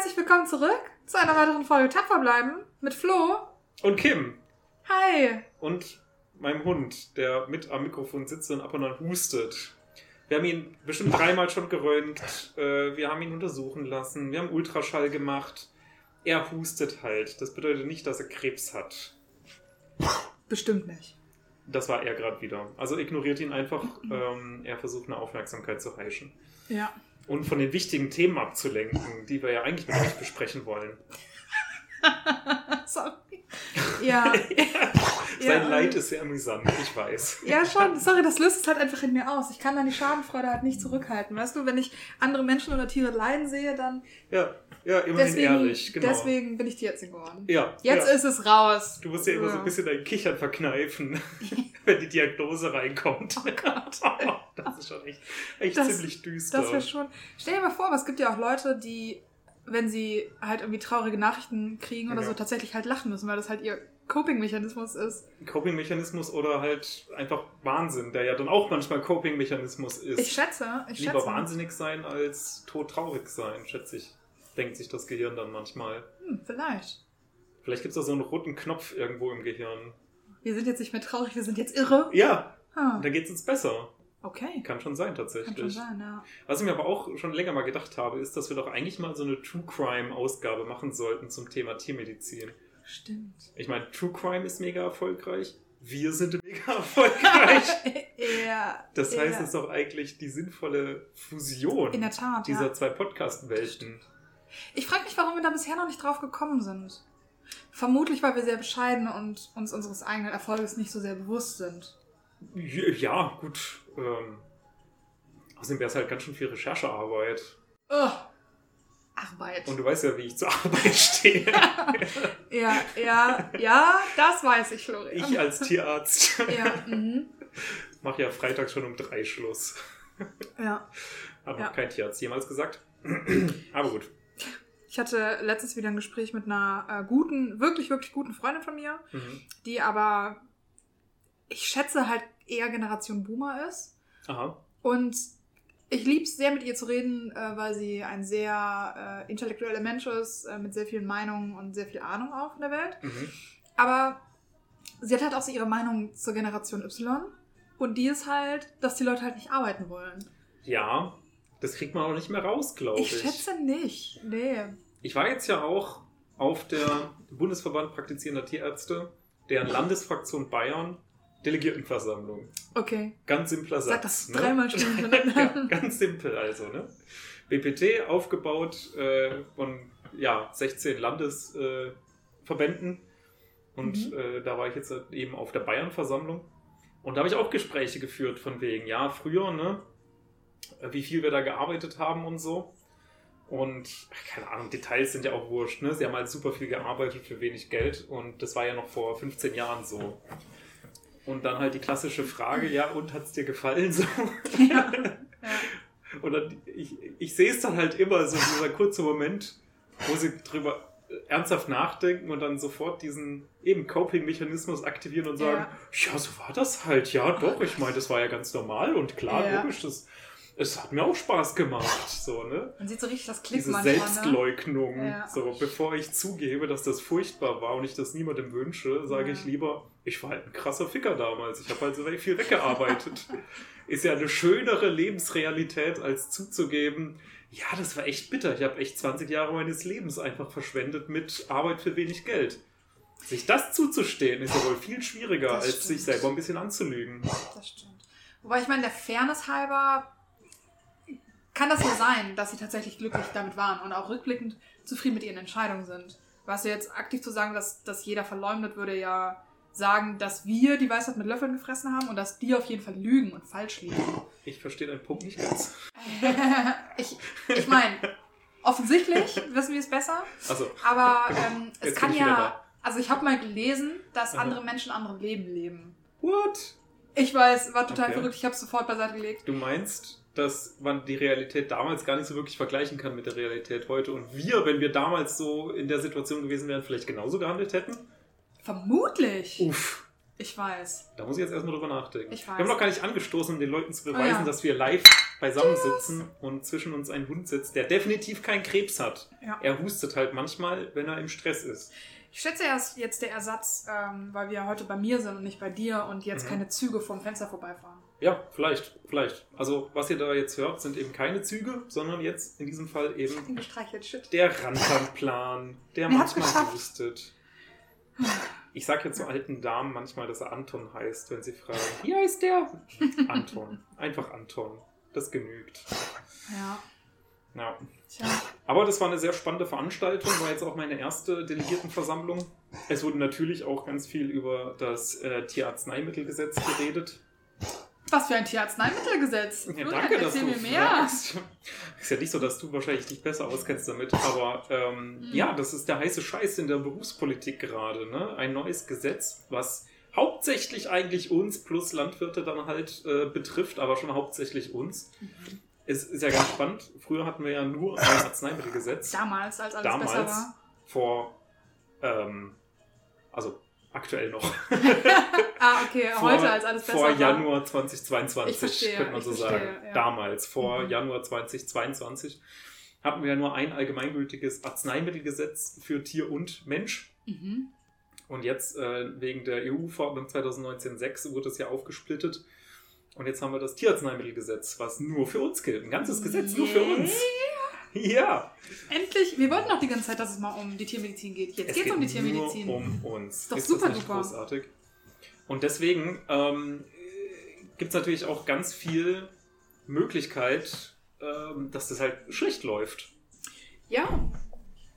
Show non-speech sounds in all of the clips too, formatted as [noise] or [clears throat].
herzlich willkommen zurück zu einer weiteren Folge Tapfer bleiben mit Flo. Und Kim. Hi. Und meinem Hund, der mit am Mikrofon sitzt und ab und an hustet. Wir haben ihn bestimmt dreimal schon geröntgt. Äh, wir haben ihn untersuchen lassen. Wir haben Ultraschall gemacht. Er hustet halt. Das bedeutet nicht, dass er Krebs hat. Bestimmt nicht. Das war er gerade wieder. Also ignoriert ihn einfach. Ähm, er versucht eine Aufmerksamkeit zu heischen. Ja. Und von den wichtigen Themen abzulenken, die wir ja eigentlich mit euch besprechen wollen. [laughs] Sorry. Ja. [laughs] Sein Ja, Leid ist sehr amüsant, ich weiß. Ja, schon. Sorry, das löst es halt einfach in mir aus. Ich kann da die Schadenfreude halt nicht zurückhalten. Weißt du, wenn ich andere Menschen oder Tiere leiden sehe, dann Ja, ja immerhin deswegen, ehrlich, genau. deswegen bin ich Tierärztin geworden. ja, Jetzt ja. ist es raus. Du musst ja immer so ein bisschen dein Kichern verkneifen, [laughs] wenn die Diagnose reinkommt. [laughs] das ist schon echt, echt Das- ziemlich düster. Das wäre schon. Stell dir mal vor, aber es gibt ja auch Leute, die, wenn sie halt irgendwie traurige Nachrichten kriegen oder Ja. so, tatsächlich halt lachen müssen, weil das halt ihr Coping-Mechanismus ist. Coping-Mechanismus oder halt einfach Wahnsinn, der ja dann auch manchmal Coping-Mechanismus ist. Ich schätze, ich Lieber schätze. wahnsinnig sein als todtraurig sein, schätze ich. Denkt sich das Gehirn dann manchmal. Hm, vielleicht. Vielleicht gibt es da so einen roten Knopf irgendwo im Gehirn. Wir sind jetzt nicht mehr traurig, wir sind jetzt irre. Ja, Ah, da geht es uns besser. okay. Kann schon sein, tatsächlich. Kann schon sein, ja. Was ich mir aber auch schon länger mal gedacht habe, ist, dass wir doch eigentlich mal so eine True Crime-Ausgabe machen sollten zum Thema Tiermedizin. Stimmt. Ich meine, True Crime ist mega erfolgreich. Wir sind mega [laughs] erfolgreich. [laughs] ja. Das heißt, ja. es ist doch eigentlich die sinnvolle Fusion In der Tat, dieser ja. zwei Podcast-Welten. Ich frage mich, warum wir da bisher noch nicht drauf gekommen sind. Vermutlich, weil wir sehr bescheiden und uns unseres eigenen Erfolges nicht so sehr bewusst sind. Ja, gut. Ähm, außerdem wäre es halt ganz schön viel Recherchearbeit. Ugh. Arbeit. Und du weißt ja, wie ich zur Arbeit [laughs] stehe. [laughs] Ja, ja, ja, das weiß ich, Florian. ich als Tierarzt Ja, mhm. [laughs] mache ja freitags schon um drei Schluss. ja. Hat Ja. noch kein Tierarzt jemals gesagt. [clears throat] Aber gut. Ich hatte letztens wieder ein Gespräch mit einer äh, guten, wirklich, wirklich guten Freundin von mir, Mhm. die aber, ich schätze, halt eher Generation Boomer ist. Aha. Und ich liebe es sehr, mit ihr zu reden, äh, weil sie ein sehr äh, intellektueller Mensch ist, äh, mit sehr vielen Meinungen und sehr viel Ahnung auch in der Welt. Mhm. Aber sie hat halt auch so ihre Meinung zur Generation Y. Und die ist halt, dass die Leute halt nicht arbeiten wollen. Ja, das kriegt man auch nicht mehr raus, glaube ich. Ich schätze nicht. Nee. Ich war jetzt ja auch auf der Bundesverband praktizierender Tierärzte, deren Landesfraktion Bayern, Delegiertenversammlung. Okay. Ganz simpler Sag Satz. das dreimal [laughs] schnell ja, ganz simpel also. Ne? BPT aufgebaut äh, von ja, 16 Landesverbänden. Äh, und Mhm. äh, da war ich jetzt eben auf der Bayern-Versammlung. Und da habe ich auch Gespräche geführt von wegen, ja, früher, ne, wie viel wir da gearbeitet haben und so. Und keine Ahnung, Details sind ja auch wurscht. Ne? Sie haben halt super viel gearbeitet für wenig Geld und das war ja noch vor 15 Jahren so. Und dann halt die klassische Frage, ja, und hat es dir gefallen so? ja. ja. [laughs] Und dann, ich, ich sehe es dann halt immer so, dieser kurze Moment, wo sie drüber ernsthaft nachdenken und dann sofort diesen eben Coping-Mechanismus aktivieren und sagen, ja. so war das halt, ja doch, ich meine, das war ja ganz normal und klar, Ja. logisch, das, es hat mir auch Spaß gemacht, so, ne? Man sieht so richtig das Klick Diese manchmal, ne? Selbstleugnung, Ja. so, bevor ich zugebe, dass das furchtbar war und ich das niemandem wünsche, sage Ja. ich lieber, ich war halt ein krasser Ficker damals, ich habe halt so viel weggearbeitet. [laughs] Ist ja eine schönere Lebensrealität, als zuzugeben, ja, das war echt bitter. Ich habe echt 20 Jahre meines Lebens einfach verschwendet mit Arbeit für wenig Geld. Sich das zuzustehen, ist ja wohl viel schwieriger, Das als stimmt. sich selber ein bisschen anzulügen. Das stimmt. Wobei ich meine, der Fairness halber kann das ja sein, dass sie tatsächlich glücklich damit waren und auch rückblickend zufrieden mit ihren Entscheidungen sind. Was jetzt aktiv zu sagen, dass, dass jeder verleumdet, würde ja sagen, dass wir die Weisheit mit Löffeln gefressen haben und dass die auf jeden Fall lügen und falsch liegen. Ich verstehe deinen Punkt nicht ganz. [laughs] ich ich meine, offensichtlich wissen wir es besser, Also, aber ähm, es kann ja. Also ich habe mal gelesen, dass Aha. andere Menschen andere Leben leben. what? Ich weiß, war total Okay. verrückt. Ich habe es sofort beiseite gelegt. Du meinst, dass man die Realität damals gar nicht so wirklich vergleichen kann mit der Realität heute und wir, wenn wir damals so in der Situation gewesen wären, vielleicht genauso gehandelt hätten? Vermutlich. Uff, Ich weiß. da muss ich jetzt erstmal drüber nachdenken. Ich Wir weiß. haben noch gar nicht angestoßen, um den Leuten zu beweisen, Oh ja. dass wir live beisammensitzen und zwischen uns ein Hund sitzt, der definitiv keinen Krebs hat. Ja. Er hustet halt manchmal, wenn er im Stress ist. Ich schätze erst jetzt der Ersatz, ähm, weil wir heute bei mir sind und nicht bei dir und jetzt Mhm. keine Züge vorm Fenster vorbeifahren. Ja, vielleicht, vielleicht. Also, was ihr da jetzt hört, sind eben keine Züge, sondern jetzt in diesem Fall eben der Rantanplan, der hat's manchmal hustet. Ich sag jetzt zu alten Damen manchmal, dass er Anton heißt, wenn sie fragen, wie heißt der? Anton. Einfach Anton. Das genügt. Ja, Ja. tja. Aber das war eine sehr spannende Veranstaltung, war jetzt auch meine erste Delegiertenversammlung. Es wurde natürlich auch ganz viel über das äh, Tierarzneimittelgesetz geredet. Was für ein Tierarzneimittelgesetz. Ja, danke, dass du mir [laughs] mehr. fragst. Ist ja nicht so, dass du wahrscheinlich dich besser auskennst damit, aber ähm, Mhm. ja, das ist der heiße Scheiß in der Berufspolitik gerade. Ne? Ein neues Gesetz, was hauptsächlich eigentlich uns plus Landwirte dann halt äh, betrifft, aber schon hauptsächlich uns. Mhm. Es ist ja ganz spannend. Früher hatten wir ja nur ein Arzneimittelgesetz. Damals, als alles besser Damals, war. vor, ähm, also aktuell noch. [laughs] Ah, okay, vor, heute, als alles besser vor war. Januar 2022, Ich verstehe, könnte man so verstehe, sagen. ja. Damals, vor Mhm. Januar 2022, hatten wir ja nur ein allgemeingültiges Arzneimittelgesetz für Tier und Mensch. Mhm. Und jetzt äh, wegen der EU-Verordnung 2019-6 wurde es ja aufgesplittet. Und jetzt haben wir das Tierarzneimittelgesetz, was nur für uns gilt. Ein ganzes Gesetz nur für uns. Ja. Endlich, wir wollten noch die ganze Zeit, dass es mal um die Tiermedizin geht. Jetzt Es geht es um die geht Tiermedizin. Nur um uns. Ist doch das super nicht duper. großartig? Und deswegen ähm, gibt es natürlich auch ganz viel Möglichkeit, ähm, dass das halt schlecht läuft. Ja,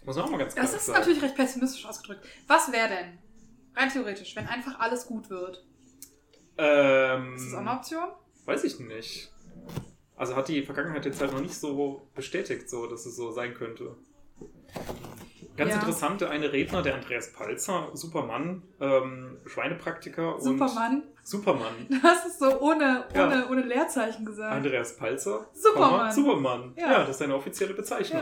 Muss man auch mal ganz klar das ist sagen. natürlich recht pessimistisch ausgedrückt. Was wäre denn, rein theoretisch, wenn einfach alles gut wird? ähm, Ist das auch eine Option? Weiß ich nicht. Also hat die Vergangenheit jetzt halt noch nicht so bestätigt, so dass es so sein könnte. Ganz Ja. interessant, der eine Redner, der Andreas Palzer, Supermann, ähm, Schweinepraktiker Supermann. und Supermann. Du hast es so ohne, Ja. ohne, ohne Leerzeichen gesagt. Andreas Palzer. Supermann. Komma, Supermann. Ja. Ja. das ist seine offizielle Bezeichnung.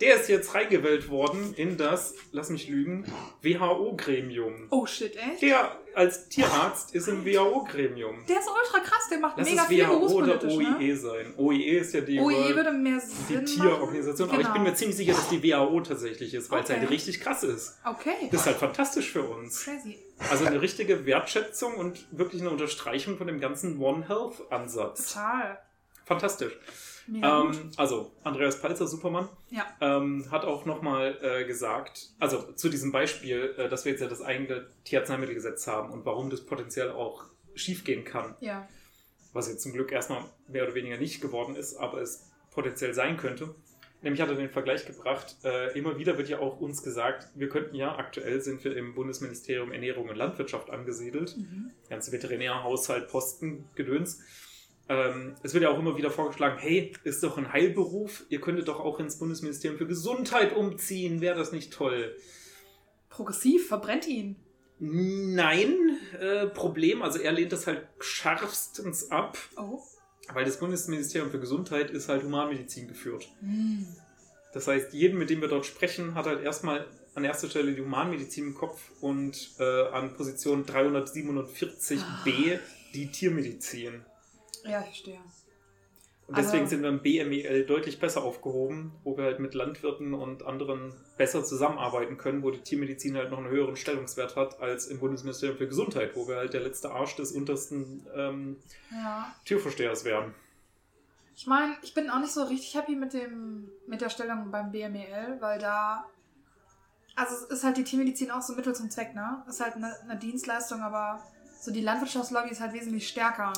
Der ist jetzt reingewählt worden in das, lass mich lügen, WHO-Gremium. Oh shit, echt? Der als Tierarzt ist im WHO-Gremium. Der ist ultra krass, der macht Lass mega es viel WHO oder OIE ne? sein. OIE ist ja die, OIE würde mehr die Sinn Tierorganisation, aber ich Genau. bin mir ziemlich sicher, dass die WHO tatsächlich ist, weil es Okay. halt richtig krass ist. Okay. Das ist halt fantastisch für uns. Crazy. Also eine richtige Wertschätzung und wirklich eine Unterstreichung von dem ganzen One Health-Ansatz. Total. Fantastisch. Ähm, also, Andreas Palzer, Supermann, Ja. ähm, hat auch nochmal äh, gesagt, also zu diesem Beispiel, äh, dass wir jetzt ja das eigene Tierarzneimittelgesetz haben und warum das potenziell auch schiefgehen kann, Ja. was jetzt zum Glück erstmal mehr oder weniger nicht geworden ist, aber es potenziell sein könnte. Nämlich hat er den Vergleich gebracht, äh, immer wieder wird ja auch uns gesagt, wir könnten ja, aktuell sind wir im Bundesministerium Ernährung und Landwirtschaft angesiedelt, Mhm. ganze Veterinärhaushalt, Posten, Gedöns. Ähm, es wird ja auch immer wieder vorgeschlagen, hey, ist doch ein Heilberuf, ihr könntet doch auch ins Bundesministerium für Gesundheit umziehen, wäre das nicht toll? Progressiv, verbrennt ihn. Nein, äh, Problem, also er lehnt das halt scharfstens ab, Oh. weil das Bundesministerium für Gesundheit ist halt Humanmedizin geführt. Hm. Das heißt, jeden, mit dem wir dort sprechen, hat halt erstmal an erster Stelle die Humanmedizin im Kopf und äh, an Position 347b die Tiermedizin. Ja, ich verstehe. Und deswegen Also- sind wir im BMEL deutlich besser aufgehoben, wo wir halt mit Landwirten und anderen besser zusammenarbeiten können, wo die Tiermedizin halt noch einen höheren Stellungswert hat als im Bundesministerium für Gesundheit, wo wir halt der letzte Arsch des untersten ähm, Ja. Türvorstehers wären. Ich meine, ich bin auch nicht so richtig happy mit, dem, mit der Stellung beim BMEL, weil da. Also, es ist halt die Tiermedizin auch so Mittel zum Zweck, ne? Ist halt eine, eine Dienstleistung, aber so die Landwirtschaftslobby ist halt wesentlich stärker.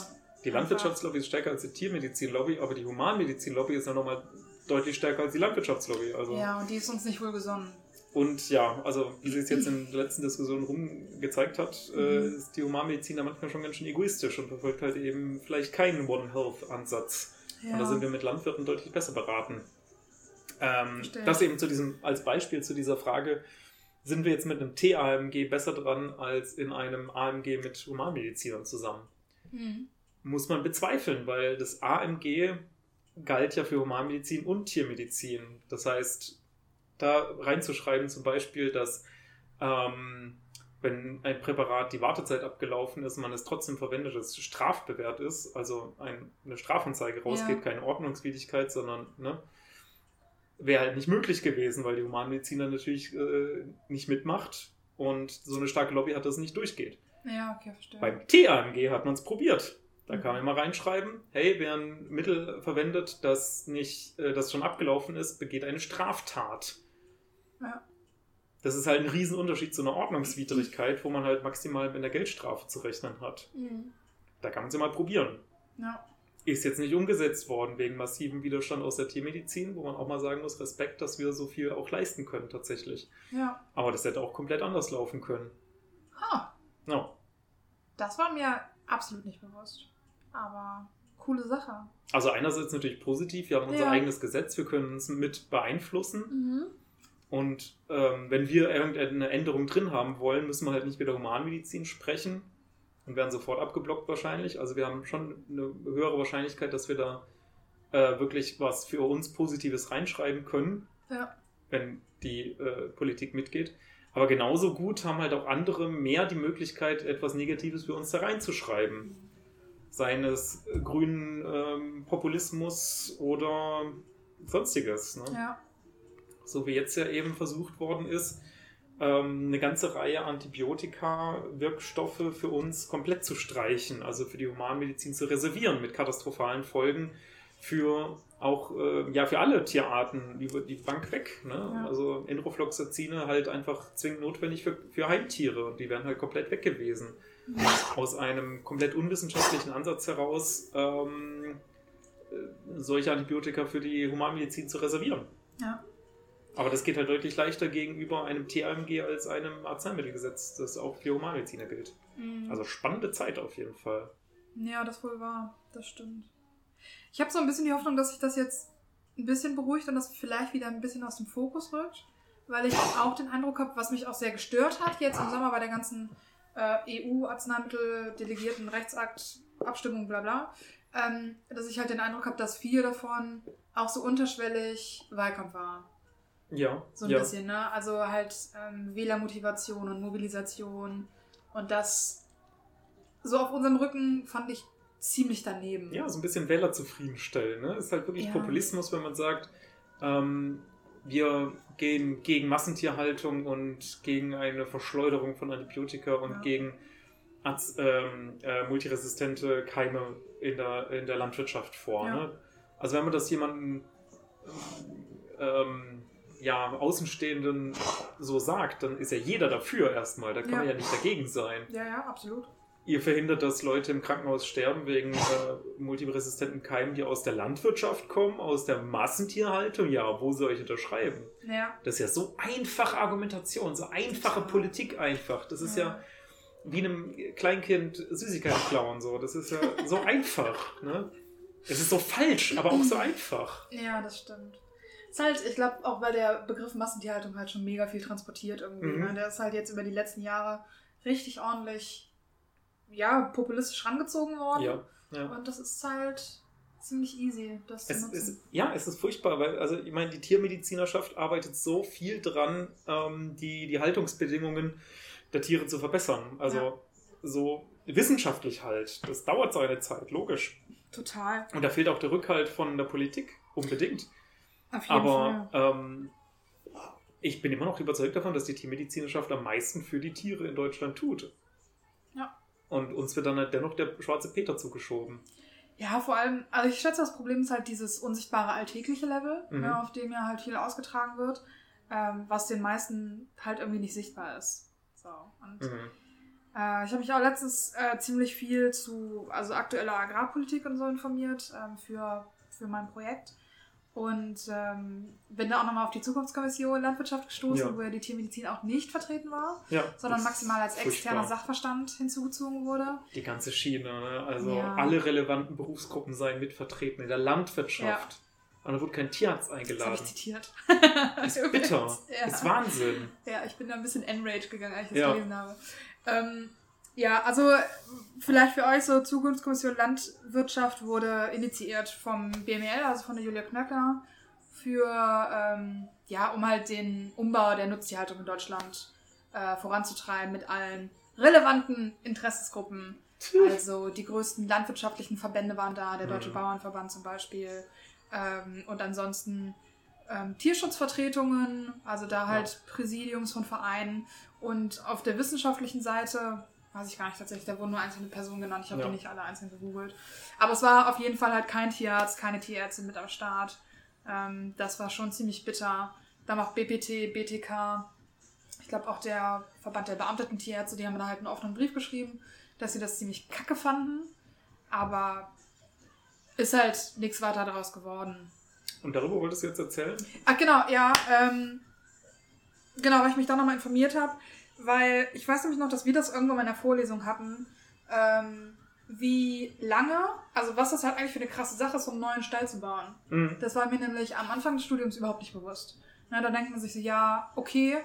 Die Landwirtschaftslobby ist stärker als die Tiermedizinlobby, aber die Humanmedizinlobby ist ja nochmal deutlich stärker als die Landwirtschaftslobby. Also. Ja, und die ist uns nicht wohlgesonnen. Und ja, also wie sich jetzt in der letzten Diskussion rumgezeigt hat, äh, Mhm. ist die Humanmedizin da manchmal schon ganz schön egoistisch und verfolgt halt eben vielleicht keinen One Health Ansatz. Ja. Und da sind wir mit Landwirten deutlich besser beraten. Ähm, das eben zu diesem, als Beispiel zu dieser Frage, sind wir jetzt mit einem T-AMG besser dran als in einem AMG mit Humanmedizinern zusammen? Mhm. Muss man bezweifeln, weil das AMG galt ja für Humanmedizin und Tiermedizin. Das heißt, da reinzuschreiben zum Beispiel, dass ähm, wenn ein Präparat die Wartezeit abgelaufen ist, man es trotzdem verwendet, es strafbewehrt ist, also ein, eine Strafanzeige rausgeht, Ja. keine Ordnungswidrigkeit, sondern ne, wäre halt nicht möglich gewesen, weil die Humanmediziner natürlich äh, nicht mitmacht und so eine starke Lobby hat, dass es nicht durchgeht. Ja, okay, verstehe. Beim TAMG hat man es probiert. Da kann man immer reinschreiben, hey, wer ein Mittel verwendet, das nicht, äh, das schon abgelaufen ist, begeht eine Straftat. Ja. Das ist halt ein Riesenunterschied zu einer Ordnungswidrigkeit, wo man halt maximal mit der Geldstrafe zu rechnen hat. Mhm. Da kann man ja mal probieren. Ja. Ist jetzt nicht umgesetzt worden wegen massivem Widerstand aus der Tiermedizin, wo man auch mal sagen muss, Respekt, dass wir so viel auch leisten können tatsächlich. Ja. Aber das hätte auch komplett anders laufen können. Ha, Ja. das war mir absolut nicht bewusst. Aber coole Sache. Also einerseits natürlich positiv, wir haben unser Ja. eigenes Gesetz, wir können es mit beeinflussen. Mhm. Und ähm, wenn wir irgendeine Änderung drin haben wollen, müssen wir halt nicht mit der Humanmedizin sprechen und werden sofort abgeblockt wahrscheinlich. Also wir haben schon eine höhere Wahrscheinlichkeit, dass wir da äh, wirklich was für uns Positives reinschreiben können, Ja. wenn die äh, Politik mitgeht. Aber genauso gut haben halt auch andere mehr die Möglichkeit, etwas Negatives für uns da reinzuschreiben. Seien es äh, grünen ähm, Populismus oder sonstiges. Ne? Ja. so wie jetzt ja eben versucht worden ist, ähm, eine ganze Reihe Antibiotika-Wirkstoffe für uns komplett zu streichen, also für die Humanmedizin zu reservieren mit katastrophalen Folgen für auch äh, ja für alle Tierarten über die Bank weg. Ne? Ja. Also Enrofloxacine halt einfach zwingend notwendig für, für Heimtiere und die wären halt komplett weg gewesen. Aus einem komplett unwissenschaftlichen Ansatz heraus ähm, äh, solche Antibiotika für die Humanmedizin zu reservieren. Ja. Aber das geht halt deutlich leichter gegenüber einem TAMG als einem Arzneimittelgesetz, das auch für Humanmediziner gilt. Mhm. Also spannende Zeit auf jeden Fall. Ja, das wohl wahr. Das stimmt. Ich habe so ein bisschen die Hoffnung, dass sich das jetzt ein bisschen beruhigt und das vielleicht wieder ein bisschen aus dem Fokus rückt, weil ich auch den Eindruck habe, was mich auch sehr gestört hat jetzt im Sommer bei der ganzen äh, EU-Arzneimittel-Delegierten Rechtsakt, Abstimmung, bla bla, ähm, dass ich halt den Eindruck habe, dass viel davon auch so unterschwellig Wahlkampf war. Ja, So ein ja. bisschen, ne? Also halt ähm, Wählermotivation und Mobilisation und das so auf unserem Rücken fand ich ziemlich daneben. Ja, so ein bisschen Wähler zufriedenstellen. Ne? Ist halt wirklich Ja. Populismus, wenn man sagt, ähm, wir gehen gegen Massentierhaltung und gegen eine Verschleuderung von Antibiotika und Ja. gegen Arz ähm, äh, multiresistente Keime in der, in der Landwirtschaft vor. Ja. Ne? Also wenn man das jemandem ähm, ja, Außenstehenden so sagt, dann ist ja jeder dafür erstmal. Da kann Ja. man ja nicht dagegen sein. Ja, ja, absolut. Ihr verhindert, dass Leute im Krankenhaus sterben wegen äh, multiresistenten Keimen, die aus der Landwirtschaft kommen, aus der Massentierhaltung. Ja, wo soll ich unterschreiben? Ja. Das ist ja so einfache Argumentation, so einfache. Politik einfach. Das ist ja, wie einem Kleinkind Süßigkeiten klauen. So. Das ist ja so [laughs] einfach. Ne? Es ist so falsch, aber auch so einfach. Ja, das stimmt. Ist halt, ich glaube, auch weil der Begriff Massentierhaltung halt schon mega viel transportiert irgendwie. Mhm. Ne? Der ist halt jetzt über die letzten Jahre richtig ordentlich, ja, populistisch rangezogen worden. Ja, ja. Und das ist halt ziemlich easy, das zu Es nutzen. ist, ja, es ist furchtbar, weil, also ich meine, die Tiermedizinerschaft arbeitet so viel dran, ähm, die, die Haltungsbedingungen der Tiere zu verbessern. Also Ja. so wissenschaftlich halt. Das dauert seine Zeit, logisch. Total. Und da fehlt auch der Rückhalt von der Politik, unbedingt. Auf jeden Aber Fall. ähm, ich bin immer noch überzeugt davon, dass die Tiermedizinerschaft am meisten für die Tiere in Deutschland tut. Und uns wird dann halt dennoch der schwarze Peter zugeschoben. Ja, vor allem, also ich schätze, das Problem ist halt dieses unsichtbare alltägliche Level, Mhm. ne, auf dem ja halt viel ausgetragen wird, ähm, was den meisten halt irgendwie nicht sichtbar ist. So. Und Mhm. Äh, ich habe mich auch letztens äh, ziemlich viel zu also aktueller Agrarpolitik und so informiert ähm, für, für mein Projekt. Und ähm, bin da auch nochmal auf die Zukunftskommission Landwirtschaft gestoßen, Ja. wo ja die Tiermedizin auch nicht vertreten war, Ja, sondern das maximal als externer furchtbar. Sachverstand hinzugezogen wurde. Die ganze Schiene, ne? also Ja. alle relevanten Berufsgruppen seien mitvertreten in der Landwirtschaft. Und da wurde kein Tierarzt Das habe eingeladen. ich zitiert. Ist [laughs] bitter. Ja. Ist Wahnsinn. Ja, ich bin da ein bisschen enraged gegangen, als ich das gelesen habe. Ähm, ja, also vielleicht für euch so Zukunftskommission Landwirtschaft wurde initiiert vom BML, also von der Julia Knöckler, für, ähm, ja, um halt den Umbau der Nutztierhaltung in Deutschland äh, voranzutreiben mit allen relevanten Interessensgruppen. Also die größten landwirtschaftlichen Verbände waren da, der Deutsche Mhm. Bauernverband zum Beispiel. Ähm, und ansonsten ähm, Tierschutzvertretungen, also da halt Präsidiums von Vereinen. Und auf der wissenschaftlichen Seite, weiß ich gar nicht tatsächlich, da wurden nur einzelne Personen genannt. Ich habe Ja. die nicht alle einzeln gegoogelt. Aber es war auf jeden Fall halt kein Tierarzt, keine Tierärztin mit am Start. Ähm, das war schon ziemlich bitter. Dann auch BPT, BTK. Ich glaube auch der Verband der beamteten Tierärzte, die haben da halt einen offenen Brief geschrieben, dass sie das ziemlich kacke fanden. Aber ist halt nichts weiter daraus geworden. Und darüber wolltest du jetzt erzählen? Ach genau, ja. Ähm, genau, weil ich mich da nochmal informiert habe. Weil ich weiß nämlich noch, dass wir das irgendwann mal in der Vorlesung hatten. Ähm, wie lange, also was das halt eigentlich für eine krasse Sache ist, um einen neuen Stall zu bauen. Mhm. Das war mir nämlich am Anfang des Studiums überhaupt nicht bewusst. Na, da denkt man sich so, ja, okay,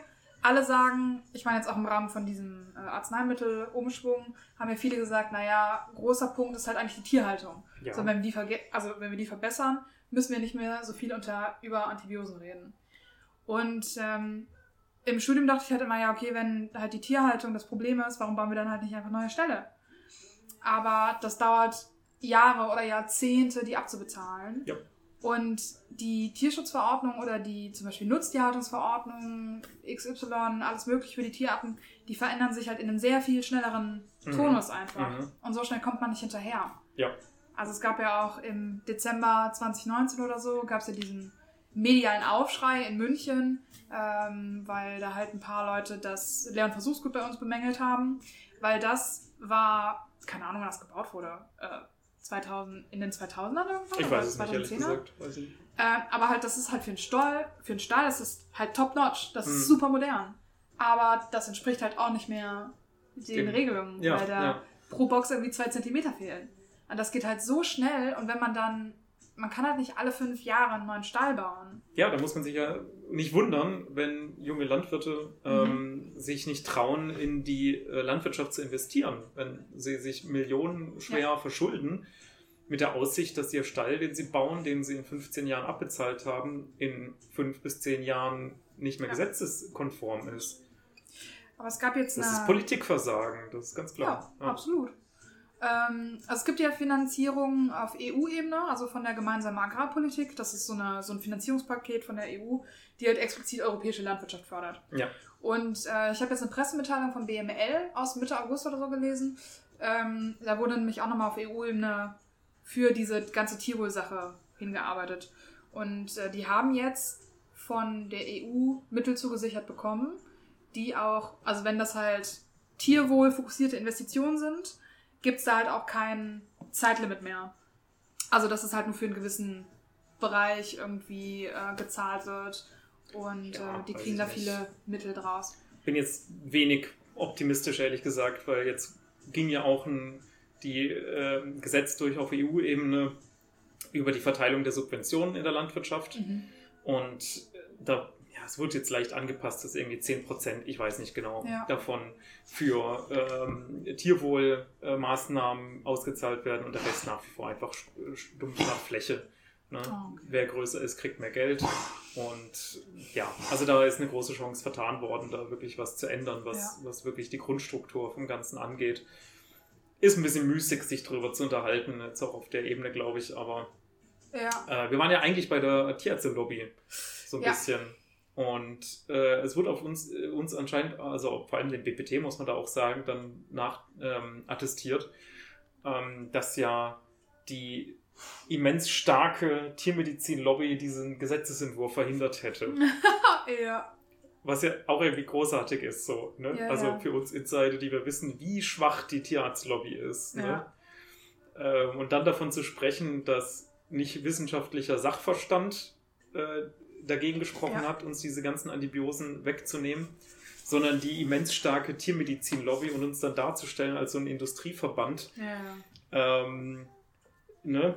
alle sagen, ich meine jetzt auch im Rahmen von diesem äh, Arzneimittelumschwung, haben ja viele gesagt, naja, großer Punkt ist halt eigentlich die Tierhaltung. Ja. So, wenn wir die, also, wenn wir die verbessern, müssen wir nicht mehr so viel unter, über Antibiosen reden. Und ähm, im Studium dachte ich halt immer, ja, okay, wenn halt die Tierhaltung das Problem ist, warum bauen wir dann halt nicht einfach neue Ställe? Aber das dauert Jahre oder Jahrzehnte, die abzubezahlen. Ja. Und die Tierschutzverordnung oder die zum Beispiel Nutztierhaltungsverordnung, XY, alles mögliche für die Tierarten, die verändern sich halt in einem sehr viel schnelleren Mhm. Tonus einfach. Mhm. Und so schnell kommt man nicht hinterher. Ja. Also es gab ja auch im Dezember 2019 oder so, gab es ja diesen medialen Aufschrei in München, ähm, weil da halt ein paar Leute das Lehr- und Versuchsgut bei uns bemängelt haben, weil das war, keine Ahnung, wann das gebaut wurde, äh, 2000, in den 2000ern irgendwann? Ich oder weiß es nicht, ehrlich 2010er? gesagt. Weiß ich. Äh, aber halt, das ist halt für einen Stall, für einen Stall, das ist halt top-notch, das Mhm. ist super modern. Aber das entspricht halt auch nicht mehr den Dem- Regelungen, Ja, weil da ja. pro Box irgendwie zwei Zentimeter fehlen. Und das geht halt so schnell und wenn man dann, man kann halt nicht alle fünf Jahre einen neuen Stall bauen. Ja, da muss man sich ja nicht wundern, wenn junge Landwirte ähm, sich nicht trauen, in die äh, Landwirtschaft zu investieren, wenn sie sich millionenschwer verschulden, mit der Aussicht, dass ihr Stall, den sie bauen, den sie in 15 Jahren abbezahlt haben, in fünf bis zehn Jahren nicht mehr Ja. gesetzeskonform ist. Aber es gab jetzt Das eine... ist Politikversagen, das ist ganz klar. Ja, absolut. Ähm, also es gibt ja Finanzierung auf EU-Ebene, also von der gemeinsamen Agrarpolitik. Das ist so, eine, so ein Finanzierungspaket von der EU, die halt explizit europäische Landwirtschaft fördert. Ja. Und äh, ich habe jetzt eine Pressemitteilung von BML aus Mitte August oder so gelesen. Ähm, da wurde nämlich auch nochmal auf EU-Ebene für diese ganze Tierwohlsache hingearbeitet. Und äh, die haben jetzt von der EU Mittel zugesichert bekommen, die auch, also wenn das halt Tierwohl fokussierte Investitionen sind, gibt es da halt auch kein Zeitlimit mehr. Also dass es halt nur für einen gewissen Bereich irgendwie äh, gezahlt wird und Ja, äh, die kriegen ich da nicht. viele Mittel draus. bin jetzt wenig optimistisch, ehrlich gesagt, weil jetzt ging ja auch ein die, äh, Gesetz durch auf EU-Ebene über die Verteilung der Subventionen in der Landwirtschaft. Mhm. Und da, es wird jetzt leicht angepasst, dass irgendwie 10%, ich weiß nicht genau, Ja. davon für ähm, Tierwohlmaßnahmen ausgezahlt werden und der Rest nach wie vor einfach st- stumpf nach Fläche. Ne? Oh, okay. Wer größer ist, kriegt mehr Geld. Und ja, also da ist eine große Chance vertan worden, da wirklich was zu ändern, was, was wirklich die Grundstruktur vom Ganzen angeht. Ist ein bisschen müßig, sich darüber zu unterhalten, jetzt auch auf der Ebene, glaube ich, aber Ja, äh, wir waren ja eigentlich bei der Tierärzte-Lobby, so ein Ja. bisschen. Und äh, es wird auf uns, äh, uns anscheinend, also vor allem den BPT muss man da auch sagen, dann nach ähm, attestiert, ähm, dass ja die immens starke Tiermedizin-Lobby diesen Gesetzesentwurf verhindert hätte. [laughs] ja. Was ja auch irgendwie großartig ist, so. Ne? Ja, also ja. für uns Insider, die wir wissen, wie schwach die Tierarzt-Lobby ist. Ne? Ähm, und dann davon zu sprechen, dass nicht wissenschaftlicher Sachverstand äh, dagegen gesprochen Ja. hat, uns diese ganzen Antibiosen wegzunehmen, sondern die immens starke Tiermedizin-Lobby und uns dann darzustellen als so ein Industrieverband. ja. Ähm, ne?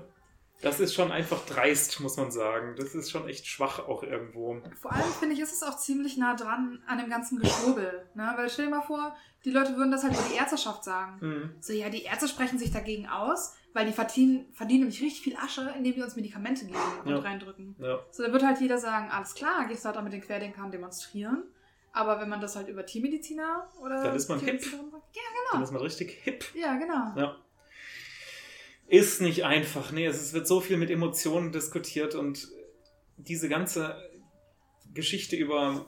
Das ist schon einfach dreist, muss man sagen. Das ist schon echt schwach auch irgendwo. Vor allem finde ich, ist es auch ziemlich nah dran an dem ganzen Geschwurbel. Ne? Weil stell dir mal vor, die Leute würden das halt über die Ärzteschaft sagen. Mhm. So, ja, die Ärzte sprechen sich dagegen aus, weil die verdienen, verdienen nämlich richtig viel Asche, indem die uns Medikamente geben und Ja. reindrücken. Ja. So, da wird halt jeder sagen, alles klar, gehst du halt auch mit den Querdenkern demonstrieren. Aber wenn man das halt über Tiermediziner oder Dann ist man hip. Sagt, Ja, Dann ist man richtig hip. ja, genau. Ja. Ist nicht einfach. Nee, es wird so viel mit Emotionen diskutiert und diese ganze Geschichte über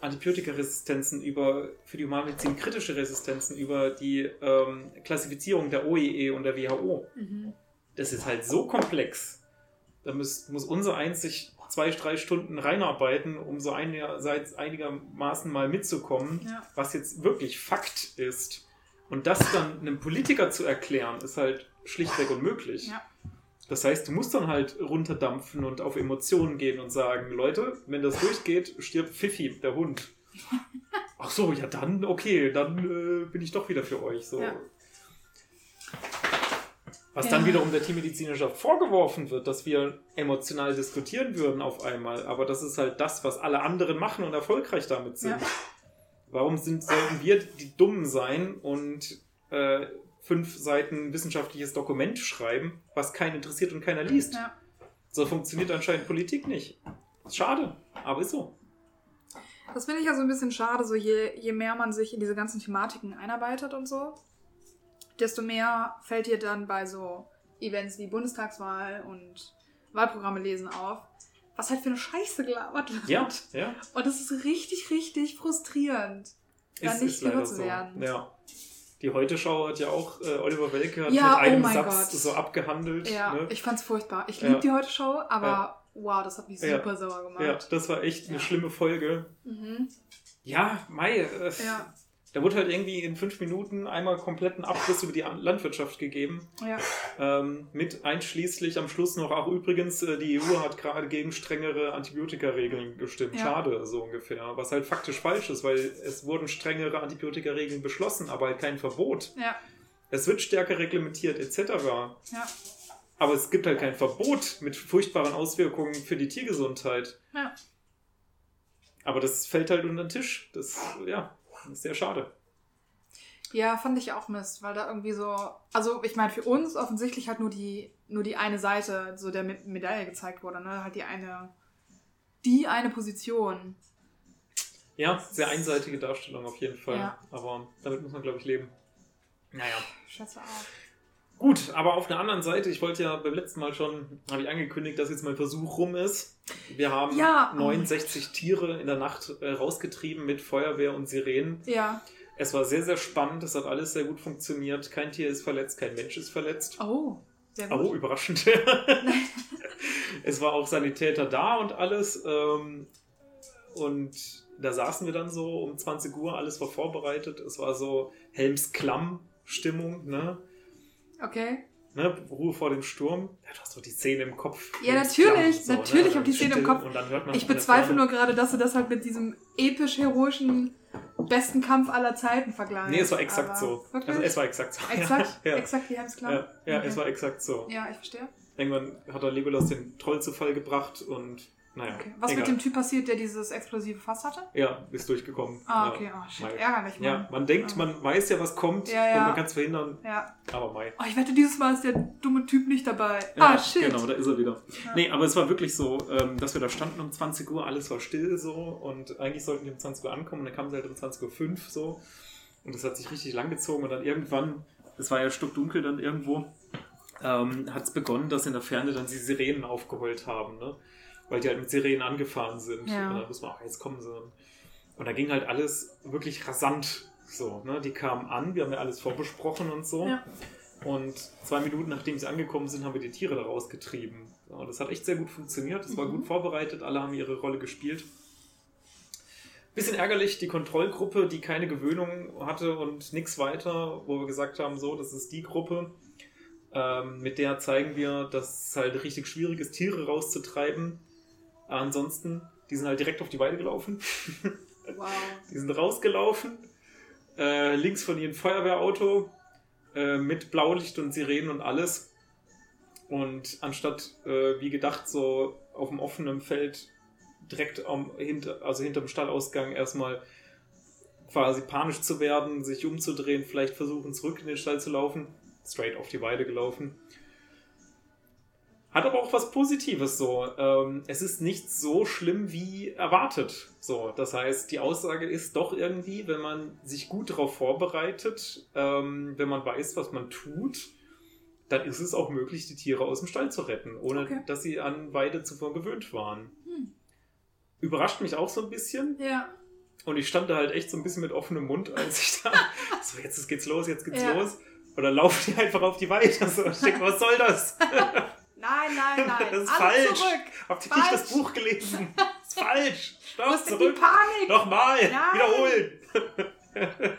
Antibiotikaresistenzen, über für die Humanmedizin kritische Resistenzen, über die ähm, Klassifizierung der OIE und der WHO, Mhm. das ist halt so komplex. Da muss, muss unser eins sich zwei, drei Stunden reinarbeiten, um so einerseits einigermaßen mal mitzukommen, Ja. was jetzt wirklich Fakt ist. Und das dann einem Politiker zu erklären, ist halt schlichtweg unmöglich. Ja. Das heißt, du musst dann halt runterdampfen und auf Emotionen gehen und sagen, Leute, wenn das durchgeht, stirbt Pfiffi, der Hund. [laughs] Ach so, ja dann, okay, dann äh, bin ich doch wieder für euch. So. Ja. Was Ja. dann wiederum der Tiermedizinerschaft vorgeworfen wird, dass wir emotional diskutieren würden auf einmal. Aber das ist halt das, was alle anderen machen und erfolgreich damit sind. Ja. Warum sind, sollten wir die Dummen sein und äh, fünf Seiten wissenschaftliches Dokument schreiben, was keinen interessiert und keiner liest? Ja. So funktioniert anscheinend Politik nicht. Schade, aber ist so. Das finde ich ja so ein bisschen schade, so je, je mehr man sich in diese ganzen Thematiken einarbeitet und so, desto mehr fällt dir dann bei so Events wie Bundestagswahl und Wahlprogramme lesen auf, was halt für eine Scheiße gelabert wird. Ja, ja. Und das ist richtig, richtig frustrierend, da Ist, nicht ist gehört zu so. werden. Ja. Die Heute-Schau hat ja auch äh, Oliver Welke hat Ja, mit einem oh Satz Gott. so abgehandelt. Ja, ne? ich fand's furchtbar. Ich Ja. liebe die heute Show, aber Ja. wow, das hat mich Ja. super sauer gemacht. ja, das war echt eine Ja. schlimme Folge. Mhm. Ja, Mai. Äh, Ja. Da wurde halt irgendwie in fünf Minuten einmal kompletten Abriss über die An- Landwirtschaft gegeben. ja. Ähm, mit einschließlich am Schluss noch, auch übrigens, äh, die EU hat gerade gegen strengere Antibiotikaregeln gestimmt. Ja. Schade, so ungefähr. Was halt faktisch falsch ist, weil es wurden strengere Antibiotikaregeln beschlossen, aber halt kein Verbot. Ja. Es wird stärker reglementiert, etc. Ja. Aber es gibt halt kein Verbot mit furchtbaren Auswirkungen für die Tiergesundheit. Ja. Aber das fällt halt unter den Tisch. Das, ja, sehr schade. Ja, fand ich auch Mist, weil da irgendwie so, also ich meine, für uns offensichtlich halt nur die, nur die eine Seite so der Me- Medaille gezeigt wurde, ne? Halt die eine, die eine Position. Ja, sehr einseitige Darstellung auf jeden Fall. Ja. Aber damit muss man, glaube ich, leben. Naja. Schätze auch. Gut, aber auf der anderen Seite, ich wollte ja beim letzten Mal schon, habe ich angekündigt, dass jetzt mein Versuch rum ist. Wir haben Ja, oh 69 Tiere in der Nacht äh, rausgetrieben mit Feuerwehr und Sirenen. Ja. Es war sehr, sehr spannend, es hat alles sehr gut funktioniert. Kein Tier ist verletzt, kein Mensch ist verletzt. Oh, sehr gut. Oh, überraschend. [laughs] es war auch Sanitäter da und alles. Ähm, und da saßen wir dann so um 20 Uhr, alles war vorbereitet. Es war so Helms-Klamm-Stimmung, ne? Okay. ne? Ruhe vor dem Sturm. Ja, du hast doch die Szene im Kopf. Ja, natürlich, natürlich hab ich die Szene im Kopf. Ich bezweifle nur gerade, dass du das halt mit diesem episch-heroischen besten Kampf aller Zeiten vergleichst. Nee, es war exakt Aber so. Wirklich? Also es war exakt so. exakt, [laughs] ja, exakt wie Helms Klamm? ja, ja, Okay. es war exakt so. Ja, ich verstehe. Irgendwann hat er Legolas den Troll zu Fall gebracht und naja. Okay. Was egal. mit dem Typ passiert, der dieses explosive Fass hatte? Ja, ist durchgekommen. Ah, okay. Oh, shit, ärgerlich, Mann. Ja, man denkt, Ah. man weiß ja, was kommt Ja, ja. und man kann es verhindern, Ja. aber Mai. Oh, ich wette, dieses Mal ist der dumme Typ nicht dabei. Ja, ah, shit. Genau, da ist er wieder. Ja. Nee, aber es war wirklich so, ähm, dass wir da standen um 20 Uhr, alles war still so und eigentlich sollten wir um 20 Uhr ankommen und dann kamen sie halt um 20.05 Uhr so und das hat sich richtig lang gezogen und dann irgendwann, es war ja stockdunkel dann irgendwo, ähm, hat es begonnen, dass in der Ferne dann die Sirenen aufgeheult haben, ne? Weil die halt mit Sirenen angefahren sind Ja. und dann muss man auch, jetzt kommen sie. Und da ging halt alles wirklich rasant so, ne? die kamen an, wir haben ja alles vorbesprochen und so. Ja. Und zwei Minuten nachdem sie angekommen sind, haben wir die Tiere da rausgetrieben. Und das hat echt sehr gut funktioniert. Es war Mhm. gut vorbereitet, alle haben ihre Rolle gespielt. Bisschen ärgerlich, die Kontrollgruppe, die keine Gewöhnung hatte und nichts weiter, wo wir gesagt haben, so, das ist die Gruppe, ähm, mit der zeigen wir, dass es halt richtig schwierig ist, Tiere rauszutreiben. Ansonsten, die sind halt direkt auf die Weide gelaufen. [laughs] Wow. Die sind rausgelaufen. Äh, links von ihnen Feuerwehrauto äh, mit Blaulicht und Sirenen und alles. Und anstatt, äh, wie gedacht, so auf dem offenen Feld direkt am, hinter, also hinterm Stallausgang erstmal quasi panisch zu werden, sich umzudrehen, vielleicht versuchen, zurück in den Stall zu laufen, straight auf die Weide gelaufen. Hat aber auch was Positives so. Ähm, es ist nicht so schlimm wie erwartet. So, das heißt, die Aussage ist doch irgendwie, wenn man sich gut darauf vorbereitet, ähm, wenn man weiß, was man tut, dann ist es auch möglich, die Tiere aus dem Stall zu retten, ohne Okay. dass sie an Weide zuvor gewöhnt waren. Hm. Überrascht mich auch so ein bisschen. Ja. Und ich stand da halt echt so ein bisschen mit offenem Mund, als ich da [laughs] so, jetzt geht's los, jetzt geht's Ja. los. Dann laufen die einfach auf die Weide. So, ich denke, was soll das? [laughs] Nein, nein, [laughs] nein. Das ist Alle falsch. zurück. Habt ihr nicht das. Buch gelesen? [laughs] Das ist falsch. Stopp, denn zurück. die Panik? Nochmal. Nein. Wiederholen. [laughs]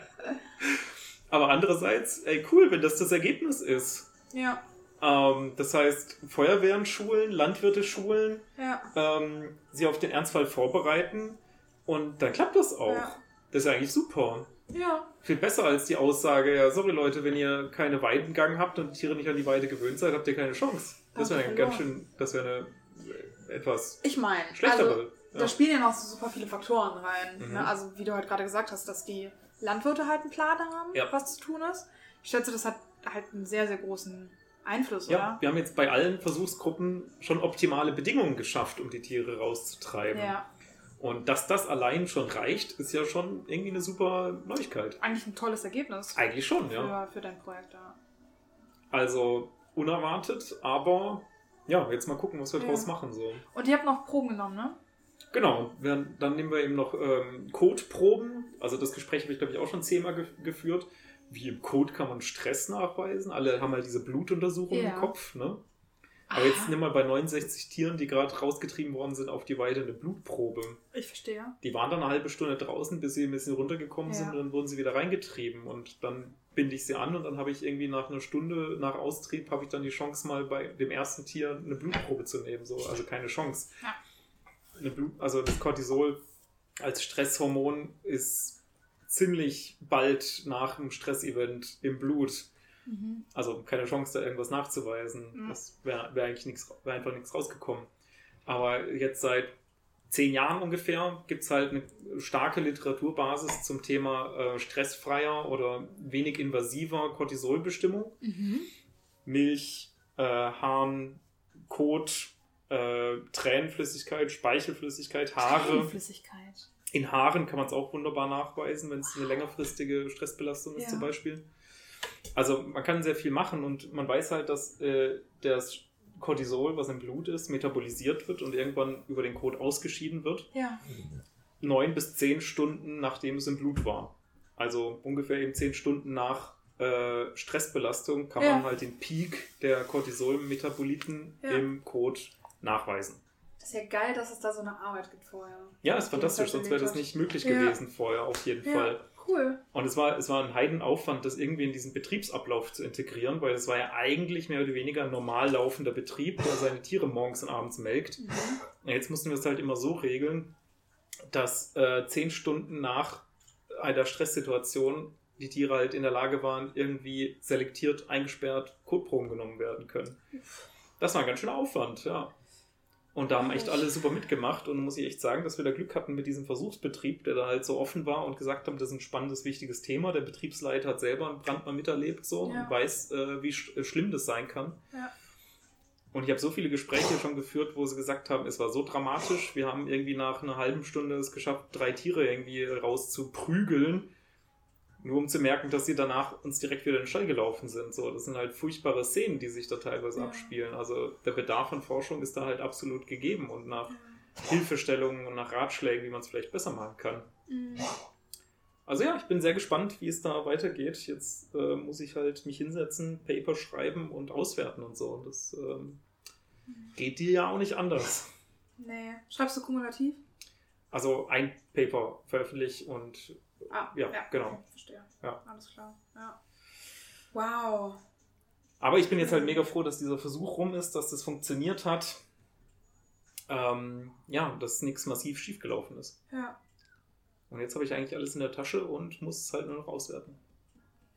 Aber andererseits, ey, cool, wenn das das Ergebnis ist. Ja, Ähm, das heißt, Feuerwehren schulen, Landwirte schulen, ja. ähm, sie auf den Ernstfall vorbereiten und dann klappt das auch. Ja. Das ist eigentlich super. Ja, Viel besser als die Aussage, ja, sorry Leute, wenn ihr keine Weidengang habt und die Tiere nicht an die Weide gewöhnt seid, habt ihr keine Chance. Das wäre ganz schön, das wäre eine äh, etwas ich meine, schlechtere. also, ja. da spielen ja noch so super viele Faktoren rein. Mhm. Ne? Also, wie du halt gerade gesagt hast, dass die Landwirte halt einen Plan haben, Ja. was zu tun ist. Ich schätze, das hat halt einen sehr, sehr großen Einfluss, Ja, oder? wir haben jetzt bei allen Versuchsgruppen schon optimale Bedingungen geschafft, um die Tiere rauszutreiben. Ja, Und dass das allein schon reicht, ist ja schon irgendwie eine super Neuigkeit. eigentlich ein tolles Ergebnis Eigentlich schon, ja. für, für dein Projekt. Ja. Also unerwartet, aber ja, jetzt mal gucken, was wir Ja. draus machen. So. Und ihr habt noch Proben genommen, ne? Genau, wir, dann nehmen wir eben noch ähm, Codeproben. Also das Gespräch habe ich, glaube ich, auch schon zehnmal ge geführt. Wie im Code kann man Stress nachweisen? Alle haben halt diese Blutuntersuchung Ja. im Kopf, ne? Aber jetzt nimm mal bei 69 Tieren, die gerade rausgetrieben worden sind, auf die Weide eine Blutprobe. Ich verstehe. Die waren dann eine halbe Stunde draußen, bis sie ein bisschen runtergekommen Ja. sind und dann wurden sie wieder reingetrieben. Und dann binde ich sie an und dann habe ich irgendwie nach einer Stunde nach Austrieb habe ich dann die Chance mal bei dem ersten Tier eine Blutprobe zu nehmen. So. Also keine Chance. Ja. Eine Blut, also das Cortisol als Stresshormon ist ziemlich bald nach einem Stressevent im Blut. Mhm. Also keine Chance, da irgendwas nachzuweisen. Mhm. Das wäre wär eigentlich nichts, wäre einfach nichts rausgekommen. Aber jetzt seit zehn Jahren ungefähr gibt es halt eine starke Literaturbasis zum Thema äh, stressfreier oder wenig invasiver Cortisolbestimmung. Mhm. Milch, äh, Harn, Kot, äh, Tränenflüssigkeit, Speichelflüssigkeit, Haare. Flüssigkeit. In Haaren kann man es auch wunderbar nachweisen, wenn es eine längerfristige Stressbelastung ist Ja. zum Beispiel. Also man kann sehr viel machen und man weiß halt, dass äh, das Cortisol, was im Blut ist, metabolisiert wird und irgendwann über den Kot ausgeschieden wird. Ja. Neun bis zehn Stunden, nachdem es im Blut war. Also ungefähr eben zehn Stunden nach äh, Stressbelastung kann Ja. man halt den Peak der Cortisol-Metaboliten Ja. im Kot nachweisen. Das ist ja geil, dass es da so eine Arbeit gibt vorher. Ja, ist fantastisch, sonst wäre das nicht möglich gewesen vorher, auf jeden Fall. Cool. Und es war, es war ein Heidenaufwand, das irgendwie in diesen Betriebsablauf zu integrieren, weil es war ja eigentlich mehr oder weniger ein normal laufender Betrieb, der seine Tiere morgens und abends melkt. Mhm. Ja, Jetzt mussten wir es halt immer so regeln, dass äh, zehn Stunden nach einer Stresssituation die Tiere halt in der Lage waren, irgendwie selektiert, eingesperrt, Kotproben genommen werden können. Das war ein ganz schöner Aufwand, ja. Und da haben echt alle super mitgemacht und muss ich echt sagen, dass wir da Glück hatten mit diesem Versuchsbetrieb, der da halt so offen war und gesagt haben, das ist ein spannendes, wichtiges Thema. Der Betriebsleiter hat selber einen Brand mal miterlebt so Ja. und weiß, äh, wie sch äh, schlimm das sein kann. Ja. Und ich habe so viele Gespräche schon geführt, wo sie gesagt haben, es war so dramatisch. Wir haben irgendwie nach einer halben Stunde es geschafft, drei Tiere irgendwie rauszuprügeln, nur um zu merken, dass sie danach uns direkt wieder in den Stall gelaufen sind. So, das sind halt furchtbare Szenen, die sich da teilweise Ja. abspielen. Also der Bedarf an Forschung ist da halt absolut gegeben und nach Hilfestellungen und nach Ratschlägen, wie man es vielleicht besser machen kann. Mhm. Also ja, ich bin sehr gespannt, wie es da weitergeht. Jetzt äh, muss ich halt mich hinsetzen, Paper schreiben und auswerten und so. Und das ähm, geht dir ja auch nicht anders. Nee. Schreibst du kumulativ? Also ein Paper veröffentlicht und Ah, Ja, genau. okay, verstehe. Ja. Alles klar. Ja. Wow. Aber ich bin jetzt halt mega froh, dass dieser Versuch rum ist, dass das funktioniert hat. Ähm, ja, dass nichts massiv schiefgelaufen ist. Ja. Und jetzt habe ich eigentlich alles in der Tasche und muss es halt nur noch auswerten.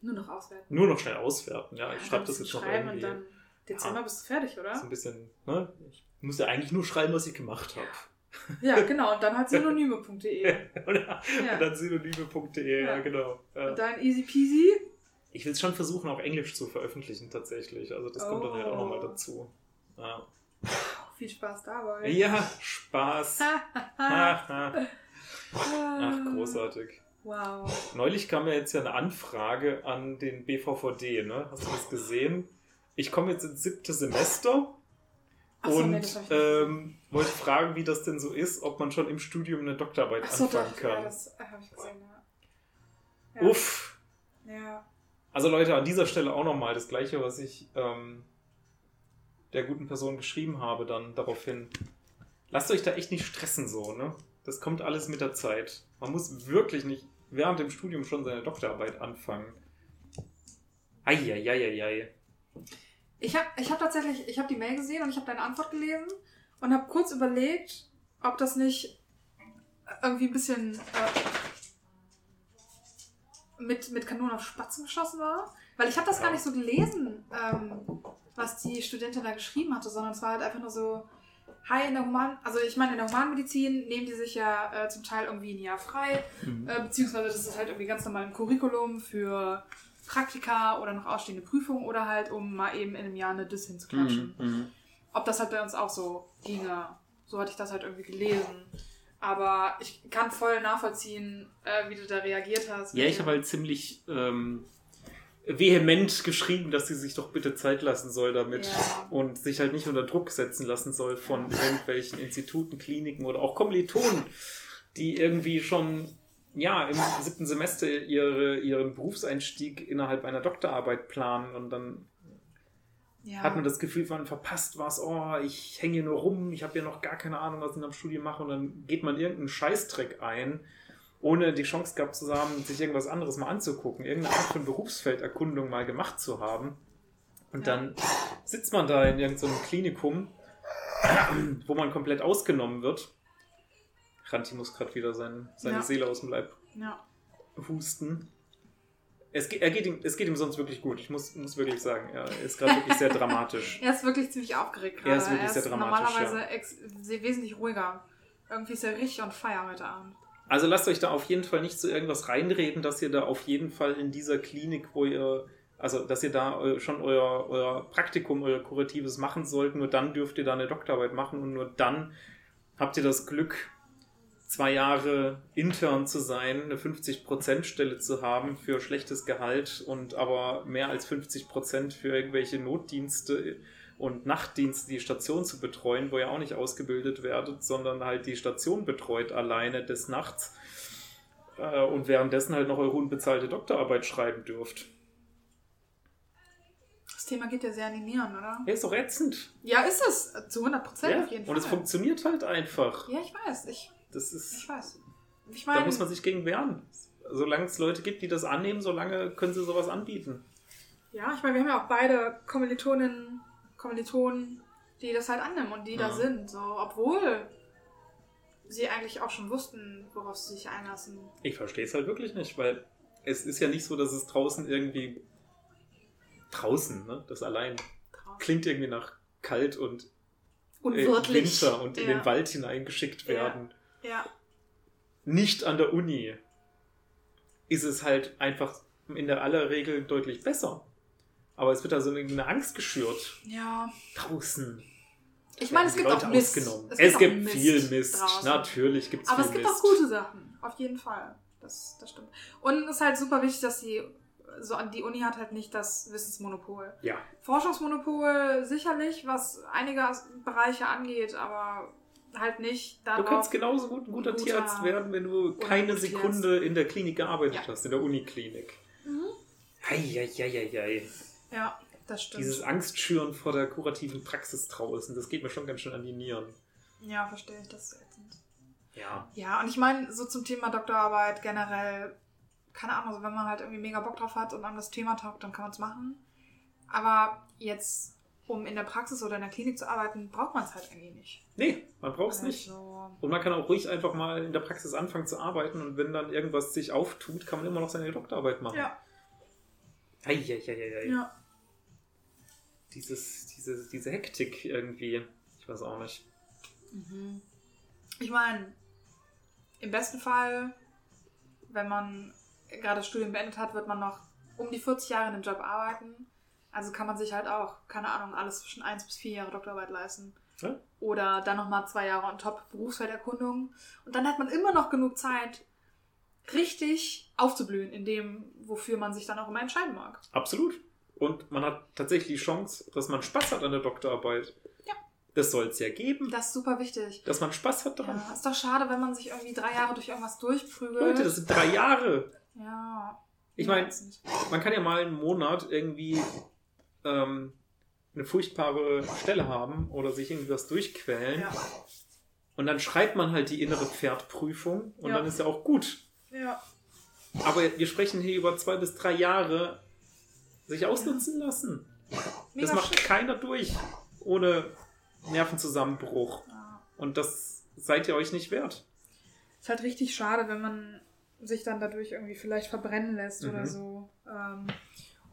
Nur noch auswerten. Nur noch schnell auswerten. Ja, ich Ja, schreibe dann das jetzt noch irgendwie. und dann Dezember Ja. bist du fertig, So oder? ein bisschen, ne? Ich muss ja eigentlich nur schreiben, was ich gemacht habe. [laughs] Ja, genau. Und dann halt synonyme.de. [laughs] und Ja. dann synonyme.de, ja. Ja. genau. Ja. Und dann easy peasy. Ich will es schon versuchen, auch Englisch zu veröffentlichen tatsächlich. Also das kommt dann halt auch Oh. nochmal dazu. Ja. Viel Spaß dabei. Ja, Spaß. [laughs] Ach, großartig. Wow. Neulich kam ja jetzt ja eine Anfrage an den BVVD, ne? Hast du das gesehen? Ich komme jetzt ins siebte Semester so, und nee, ähm, wollte fragen, wie das denn so ist, ob man schon im Studium eine Doktorarbeit Achso, anfangen doch, ja, kann. das habe ich gesehen, ja. ja. Uff. Ja. Also Leute, an dieser Stelle auch nochmal das gleiche, was ich ähm, der guten Person geschrieben habe, dann daraufhin. Lasst euch da echt nicht stressen so, ne? Das kommt alles mit der Zeit. Man muss wirklich nicht während dem Studium schon seine Doktorarbeit anfangen. Eieieiei. Ich habe ich hab tatsächlich, ich habe die Mail gesehen und ich habe deine Antwort gelesen und habe kurz überlegt, ob das nicht irgendwie ein bisschen äh, mit, mit Kanonen auf Spatzen geschossen war. Weil ich habe das gar nicht so gelesen, ähm, was die Studentin da geschrieben hatte, sondern es war halt einfach nur so, hi, in der Human, also ich meine, in der Humanmedizin nehmen die sich ja äh, zum Teil irgendwie ein Jahr frei, Mhm. äh, beziehungsweise das ist halt irgendwie ganz normal im Curriculum für Praktika oder noch ausstehende Prüfungen oder halt, um mal eben in einem Jahr eine Dis hinzuklatschen. Mhm. Ob das halt bei uns auch so ginge. So hatte ich das halt irgendwie gelesen. Aber ich kann voll nachvollziehen, äh, wie du da reagiert hast. Ja, ich habe halt ziemlich ähm, vehement geschrieben, dass sie sich doch bitte Zeit lassen soll damit Ja. und sich halt nicht unter Druck setzen lassen soll von irgendwelchen Instituten, Kliniken oder auch Kommilitonen, die irgendwie schon ja im siebten Semester ihre, ihren Berufseinstieg innerhalb einer Doktorarbeit planen und dann ja. hat man das Gefühl, man verpasst was, oh, ich hänge hier nur rum, ich habe ja noch gar keine Ahnung, was ich am Studium mache und dann geht man irgendeinen Scheißdreck ein, ohne die Chance gehabt zu haben, sich irgendwas anderes mal anzugucken, irgendeine Art von Berufsfelderkundung mal gemacht zu haben. Und Ja. dann sitzt man da in irgendeinem Klinikum, wo man komplett ausgenommen wird. Ranti muss gerade wieder sein, seine Ja. Seele aus dem Leib ja. husten. Es, geht- er geht ihm, es geht ihm sonst wirklich gut. Ich muss, muss wirklich sagen, er ist gerade wirklich sehr dramatisch. [laughs] Er ist wirklich ziemlich aufgeregt gerade. Er ist wirklich sehr dramatisch, normalerweise sehr wesentlich ruhiger. Irgendwie ist er richtig on fire heute Abend. Also lasst euch da auf jeden Fall nicht zu irgendwas reinreden, dass ihr da auf jeden Fall in dieser Klinik, wo ihr, also dass ihr da schon euer, euer Praktikum, euer Kuratives machen sollt, nur dann dürft ihr da eine Doktorarbeit machen und nur dann habt ihr das Glück, zwei Jahre intern zu sein, eine 50%-Stelle zu haben für schlechtes Gehalt und aber mehr als 50% für irgendwelche Notdienste und Nachtdienste die Station zu betreuen, wo ihr auch nicht ausgebildet werdet, sondern halt die Station betreut alleine des Nachts äh, und währenddessen halt noch eure unbezahlte Doktorarbeit schreiben dürft. Das Thema geht ja sehr an die Nieren, oder? Ja, ist doch ätzend. Ja, ist es. Zu 100 Prozent Ja? auf jeden Und es Fall. funktioniert halt einfach. Ja, ich weiß. Ich, Das ich ist, weiß. Ich da meine, muss man sich gegen wehren. Solange es Leute gibt, die das annehmen, solange können sie sowas anbieten. ja, ich meine, wir haben ja auch beide Kommilitoninnen, Kommilitonen, die das halt annehmen und die da Ja. sind. So, obwohl sie eigentlich auch schon wussten, worauf sie sich einlassen. Ich verstehe es halt wirklich nicht, weil es ist ja nicht so, dass es draußen irgendwie draußen, ne? Das allein Traurig. klingt irgendwie nach kalt und äh, Unwirtlich. Winter und in ja. den Wald hineingeschickt werden. Ja, Nicht an der Uni ist es halt einfach in der aller Regel deutlich besser. Aber es wird da so eine Angst geschürt. ja. Draußen. Ich meine, es gibt Leute auch Mist. ausgenommen. Es, gibt, auch viel Mist. draußen. Natürlich gibt es Aber viel es gibt Mist. auch gute Sachen. Auf jeden Fall. Das, das stimmt. Und es ist halt super wichtig, dass die, so, die Uni hat halt nicht das Wissensmonopol. Ja, Forschungsmonopol sicherlich, was einige Bereiche angeht, aber halt nicht du darauf. kannst genauso gut ein guter, Guter- Tierarzt werden, wenn du keine Sekunde in der Klinik gearbeitet Ja. hast, in der Uniklinik. Mhm. Ja, das stimmt. Dieses Angstschüren vor der kurativen Praxis draußen, das geht mir schon ganz schön an die Nieren. ja, verstehe ich. Das ist ätzend. Ja. Ja, und ich meine, so zum Thema Doktorarbeit generell, keine Ahnung, also wenn man halt irgendwie mega Bock drauf hat und an das Thema taugt, dann kann man es machen. Aber jetzt, um in der Praxis oder in der Klinik zu arbeiten, braucht man es halt irgendwie nicht. Nee, man braucht es nicht. Also, Und man kann auch ruhig einfach mal in der Praxis anfangen zu arbeiten und wenn dann irgendwas sich auftut, kann man immer noch seine Doktorarbeit machen. ja, Eieieiei. ja. Dieses, diese, diese Hektik irgendwie. Ich weiß auch nicht. Mhm. Ich meine, im besten Fall, wenn man gerade das Studium beendet hat, wird man noch um die 40 Jahre in dem Job arbeiten. Also kann man sich halt auch, keine Ahnung, alles zwischen 1 bis 4 Jahre Doktorarbeit leisten. Ja. Oder dann nochmal zwei Jahre on top Berufsfelderkundung. Und dann hat man immer noch genug Zeit, richtig aufzublühen in dem, wofür man sich dann auch immer entscheiden mag. Absolut. Und man hat tatsächlich die Chance, dass man Spaß hat an der Doktorarbeit. Ja. Das soll es ja geben, Das ist super wichtig. dass man Spaß hat daran. Ja, ist doch schade, wenn man sich irgendwie drei Jahre durch irgendwas durchprügelt. Leute, das sind drei Jahre. ja. Ich meine, man kann ja mal einen Monat irgendwie ähm, eine furchtbare Stelle haben oder sich irgendwie was durchquälen. Ja. Und dann schreibt man halt die innere Pferdprüfung und Ja. dann ist ja auch gut. ja. Aber wir sprechen hier über zwei bis drei Jahre sich ausnutzen lassen. Mega das macht shit. keiner durch ohne Nervenzusammenbruch. Ja. Und das seid ihr euch nicht wert. Ist halt richtig schade, wenn man sich dann dadurch irgendwie vielleicht verbrennen lässt Mhm. oder so. Ähm,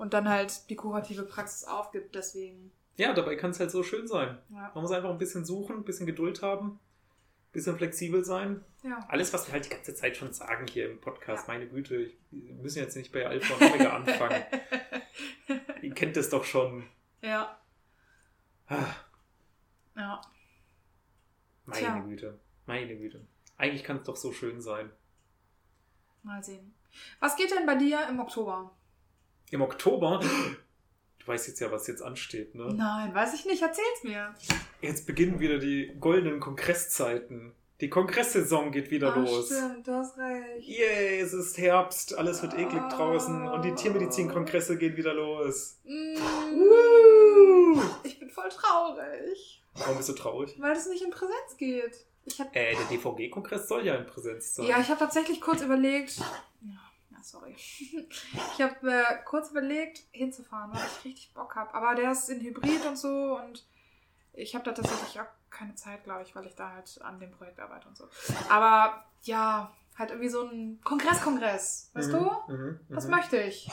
und dann halt die kurative Praxis aufgibt, deswegen. Ja, dabei kann es halt so schön sein. Ja. Man muss einfach ein bisschen suchen, ein bisschen Geduld haben, ein bisschen flexibel sein. ja. Alles, was wir halt die ganze Zeit schon sagen hier im Podcast, Ja. meine Güte, ich, wir müssen jetzt nicht bei Alpha und Omega anfangen. [laughs] Ihr kennt das doch schon. ja. Ah, Ja. meine Tja. Güte, meine Güte. Eigentlich kann es doch so schön sein. Mal sehen. Was geht denn bei dir im Oktober? Im Oktober, du weißt jetzt ja, was jetzt ansteht, ne? Nein, weiß ich nicht. Erzähl's mir. Jetzt beginnen wieder die goldenen Kongresszeiten. Die Kongresssaison geht wieder Ah, los. Stimmt, du hast recht. Yay, es ist Herbst, alles wird eklig Ah. draußen und die Tiermedizin-Kongresse gehen wieder los. Mm, Woo! ich bin voll traurig, Warum bist du traurig? weil es nicht in Präsenz geht. Ich hab, Äh, der DVG-Kongress soll ja in Präsenz sein. ja, ich habe tatsächlich kurz überlegt. Ja sorry. [laughs] Ich habe äh, kurz überlegt, hinzufahren, weil ich richtig Bock habe. Aber der ist in Hybrid und so und ich habe da tatsächlich auch keine Zeit, glaube ich, weil ich da halt an dem Projekt arbeite und so. Aber ja, halt irgendwie so ein Kongress-Kongress. Weißt Mhm, du? mhm, Das mhm. möchte ich.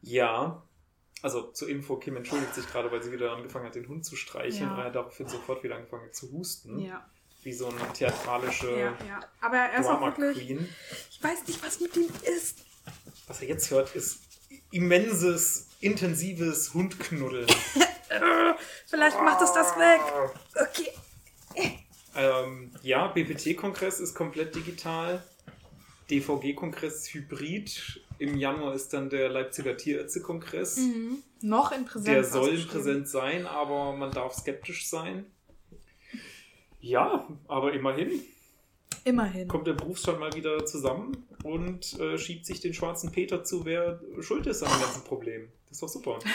Ja. Also zur Info, Kim entschuldigt sich gerade, weil sie wieder angefangen hat, den Hund zu streicheln. Ja. Er hat daraufhin sofort wieder angefangen hat zu husten. Ja, Wie so eine theatralische ja, ja. Aber er ist auch wirklich. Queen. Ich weiß nicht, was mit ihm ist. Was er jetzt hört, ist immenses, intensives Hundknuddeln. [laughs] Vielleicht macht es das weg. Okay. Ähm, ja, BPT-Kongress ist komplett digital. DVG-Kongress hybrid. Im Januar ist dann der Leipziger Tierärzte-Kongress. Mhm. Noch in Präsenz. Der soll ausgeschrieben. präsent sein, aber man darf skeptisch sein. Ja, aber immerhin Immerhin. kommt der Berufsstand mal wieder zusammen und äh, schiebt sich den schwarzen Peter zu, wer schuld ist an dem ganzen Problem. Das ist doch super. [laughs]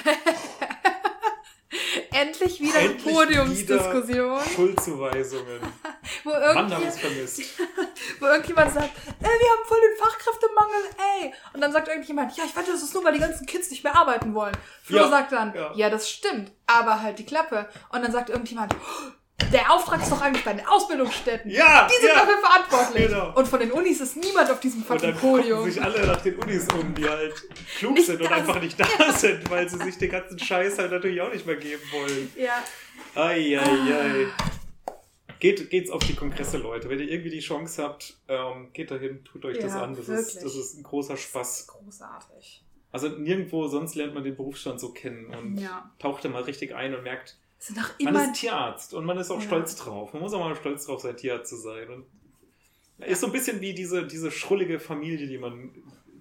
Endlich wieder eine Endlich Podiumsdiskussion, Schuldzuweisungen. [laughs] wo, vermisst. [laughs] wo irgendjemand sagt, ey, wir haben voll den Fachkräftemangel, ey. Und dann sagt irgendjemand, ja, ich wette, das ist nur, weil die ganzen Kids nicht mehr arbeiten wollen. Flo Ja, sagt dann, ja. ja. das stimmt, aber halt die Klappe. Und dann sagt irgendjemand, oh, der Auftrag ist doch eigentlich bei den Ausbildungsstätten. Ja, Die sind ja. dafür verantwortlich. Genau. Und von den Unis ist niemand auf diesem Und fucking Podium. sich alle nach den Unis um, die halt klug Nicht sind und einfach nicht da sind, weil sie sich den ganzen Scheiß halt natürlich auch nicht mehr geben wollen. Ja, Eieiei. Geht, geht's auf die Kongresse, Leute. Wenn ihr irgendwie die Chance habt, ähm, geht dahin, tut euch das Ja, an. Das ist, das ist ein großer Spaß. großartig. Also nirgendwo sonst lernt man den Berufsstand so kennen und Ja. taucht da mal richtig ein und merkt, sind auch man immer ist Tierarzt und man ist auch Ja. stolz drauf. Man muss auch mal stolz drauf sein, Tierarzt zu sein. Und ist so ein bisschen wie diese, diese schrullige Familie, die man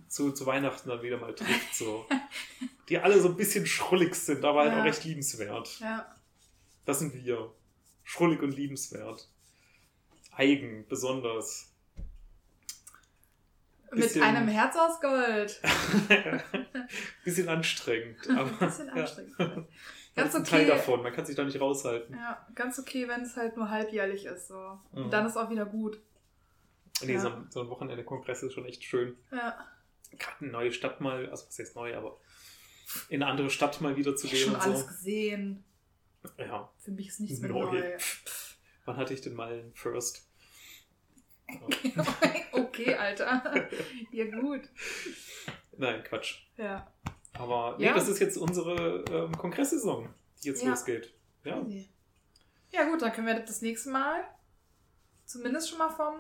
zu, zu Weihnachten dann wieder mal trifft. So. [laughs] die alle so ein bisschen schrullig sind, aber halt Ja. auch recht liebenswert. Ja. Das sind wir. Schrullig und liebenswert. Eigen, besonders. Mit Bisschen- einem Herz aus Gold. [laughs] bisschen anstrengend. [laughs] Ein Aber bisschen ja. anstrengend. Das Ganz ein Teil okay. davon, man kann sich da nicht raushalten. Ja, ganz okay, wenn es halt nur halbjährlich ist. So. Mhm. Und dann ist auch wieder gut. Nee, Ja. so, ein- so ein Wochenende-Kongress ist schon echt schön. Ja. Gerade eine neue Stadt mal, also was heißt neu, aber in eine andere Stadt mal wieder zu Ich habe gehen schon und alles so. gesehen. Ja, Für mich ist nichts mehr Neu. neu. [laughs] wann hatte ich denn mal einen First? [laughs] okay, Alter. Ja, gut. Nein, Quatsch. Ja. Aber nee, Ja. das ist jetzt unsere ähm, Kongresssaison, die jetzt Ja. losgeht. Ja. Ja, gut, dann können wir das nächste Mal zumindest schon mal vom.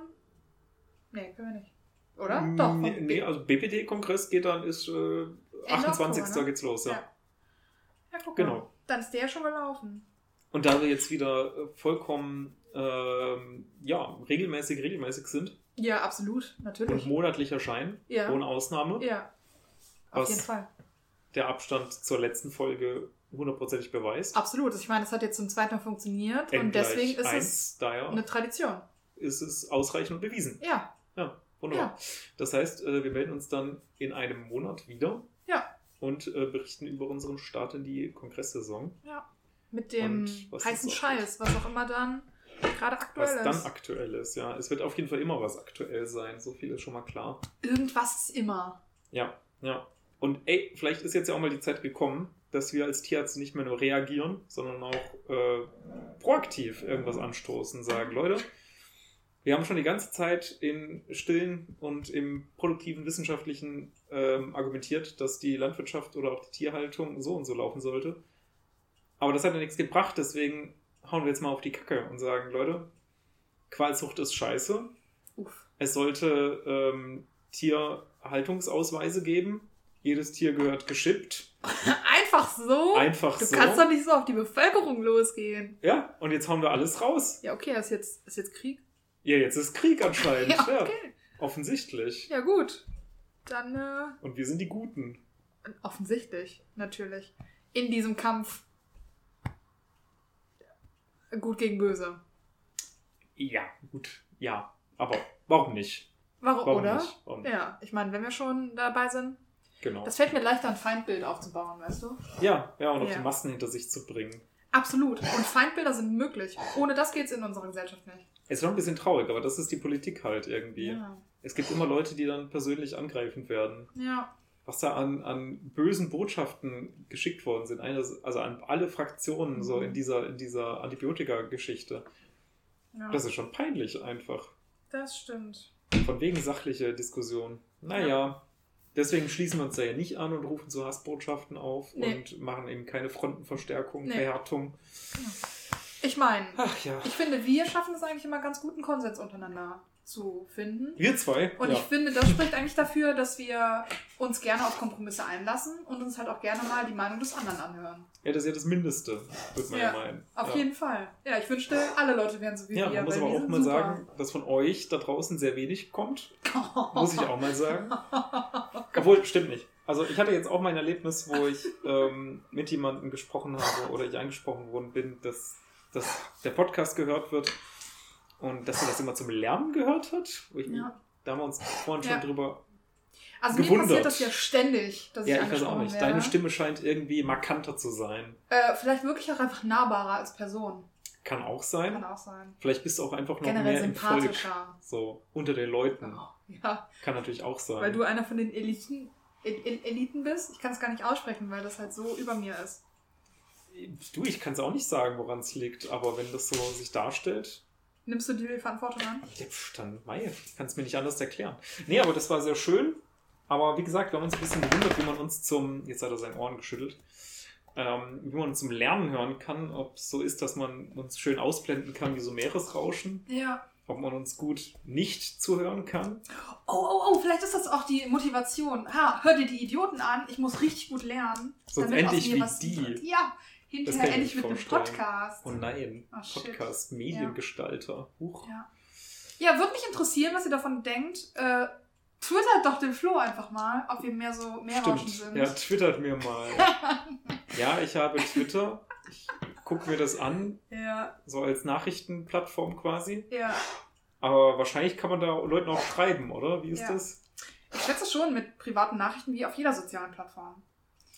Nee, können wir nicht. Oder? Mm, Doch. Nee, nee, also BPD-Kongress geht dann, ist äh, 28. Oktober, ne? geht's los, ja. Ja. Ja, guck mal. Genau. Dann ist der ja schon gelaufen. Und da wir jetzt wieder äh, vollkommen ähm, ja, regelmäßig, regelmäßig sind Ja, absolut, und natürlich. monatlich erscheinen, Ja. ohne Ausnahme, Ja. Auf jeden Fall. Der Abstand zur letzten Folge hundertprozentig beweist. Absolut. Ich meine, es hat jetzt zum zweiten Mal funktioniert und N deswegen gleich ist es eine Tradition. ist es ausreichend bewiesen. Ja, Ja, wunderbar. Ja. Das heißt, äh, wir melden uns dann in einem Monat wieder Ja. und äh, berichten über unseren Start in die Kongresssaison. mit dem Und was heißen Scheiß, was auch immer dann gerade aktuell Was ist. dann aktuell ist, ja. Es wird auf jeden Fall immer was aktuell sein, so viel ist schon mal klar. Irgendwas ist immer. Ja, ja. Und ey, vielleicht ist jetzt ja auch mal die Zeit gekommen, dass wir als Tierarzt nicht mehr nur reagieren, sondern auch äh, proaktiv irgendwas anstoßen, sagen, Leute, wir haben schon die ganze Zeit in stillen und im produktiven wissenschaftlichen ähm, argumentiert, dass die Landwirtschaft oder auch die Tierhaltung so und so laufen sollte. Aber das hat ja nichts gebracht, deswegen hauen wir jetzt mal auf die Kacke und sagen, Leute, Qualzucht ist scheiße, Uff. es sollte ähm, Tierhaltungsausweise geben. Jedes Tier gehört geschippt. [laughs] Einfach so? Einfach du so. kannst doch nicht so auf die Bevölkerung losgehen. Ja, und jetzt hauen wir alles raus. Ja, okay, ist jetzt, ist jetzt Krieg? Ja, jetzt ist Krieg anscheinend. [laughs] Ja, ja, okay. offensichtlich. Ja, gut. Dann, äh, Und wir sind die Guten. offensichtlich, natürlich. In diesem Kampf. Gut gegen böse. Ja, gut. Ja, aber warum nicht? Warum, Warum oder? nicht? Warum nicht? Ja, ich meine, wenn wir schon dabei sind. Genau. Das fällt mir leichter, ein Feindbild aufzubauen, weißt du? ja, ja, und auch Ja. die Massen hinter sich zu bringen. Absolut. Und Feindbilder sind möglich. Ohne das geht's in unserer Gesellschaft nicht. Es ist schon ein bisschen traurig, aber das ist die Politik halt irgendwie. Ja. Es gibt immer Leute, die dann persönlich angreifend werden. Ja. was da an, an bösen Botschaften geschickt worden sind, eine, also an alle Fraktionen so Mhm. in dieser, in dieser Antibiotika-Geschichte. ja. Das ist schon peinlich einfach. das stimmt. Von wegen sachliche Diskussion. Naja, deswegen schließen wir uns da ja nicht an und rufen zu Hassbotschaften auf Nee. und machen eben keine Frontenverstärkung, Nee. Verhärtung. Ich meine, ja. ich finde, wir schaffen es eigentlich immer ganz guten Konsens untereinander zu finden. Wir zwei. Und ja. ich finde, das spricht eigentlich dafür, dass wir uns gerne auf Kompromisse einlassen und uns halt auch gerne mal die Meinung des anderen anhören. ja, das ist ja das Mindeste, würde man ja, Ja, meinen. Auf ja. jeden Fall. Ja, ich wünschte, alle Leute wären so wie Ja, wir. man muss aber auch mal super. sagen, dass von euch da draußen sehr wenig kommt. Muss ich auch mal sagen. [laughs] Obwohl, stimmt nicht. Also ich hatte jetzt auch mein Erlebnis, wo ich ähm, mit jemandem gesprochen habe oder ich angesprochen worden bin, dass, dass der Podcast gehört wird und dass er das immer zum Lernen gehört hat. Wo ich, Ja. Da haben wir uns vorhin schon Ja. drüber. Also mir gewundert. passiert das ja ständig, dass ich Ja, ich weiß auch nicht. werde. Deine Stimme scheint irgendwie markanter zu sein. Äh, vielleicht wirklich auch einfach nahbarer als Person. Kann auch Kann sein. auch sein. Vielleicht bist du auch einfach noch Generell mehr im Volk. sympathischer. So, unter den Leuten. Oh, ja, Kann natürlich auch sein. weil du einer von den Eliten, El El Eliten bist. Ich kann es gar nicht aussprechen, weil das halt so über mir ist. Du, ich kann es auch nicht sagen, woran es liegt, aber wenn das so sich darstellt, Nimmst du die Verantwortung an? ja, pf, dann mei, ich kann es mir nicht anders erklären. Nee, aber das war sehr schön. Aber wie gesagt, wir haben uns ein bisschen gewundert, wie man uns zum, jetzt hat er seine Ohren geschüttelt, ähm, wie man uns zum Lernen hören kann, ob es so ist, dass man uns schön ausblenden kann, wie so Meeresrauschen, Ja. ob man uns gut nicht zuhören kann. Oh, oh, oh, vielleicht ist das auch die Motivation. Ha, hör dir die Idioten an, ich muss richtig gut lernen. Sonst endlich wie was die. Ja, hinterher endlich mit einem. Podcast. Oh nein, Oh, shit. Podcast, Mediengestalter. Huch. Ja. Ja, würde mich interessieren, was ihr davon denkt. Äh, twittert doch den Flo einfach mal, ob wir mehr so mehr Rauschen Stimmt, sind. ja, twittert mir mal. [laughs] ja, ich habe Twitter. Ich gucke mir das an, ja, so als Nachrichtenplattform quasi. ja. Aber wahrscheinlich kann man da Leuten auch schreiben, oder? Wie ist Ja. das? Ich schätze schon mit privaten Nachrichten wie auf jeder sozialen Plattform.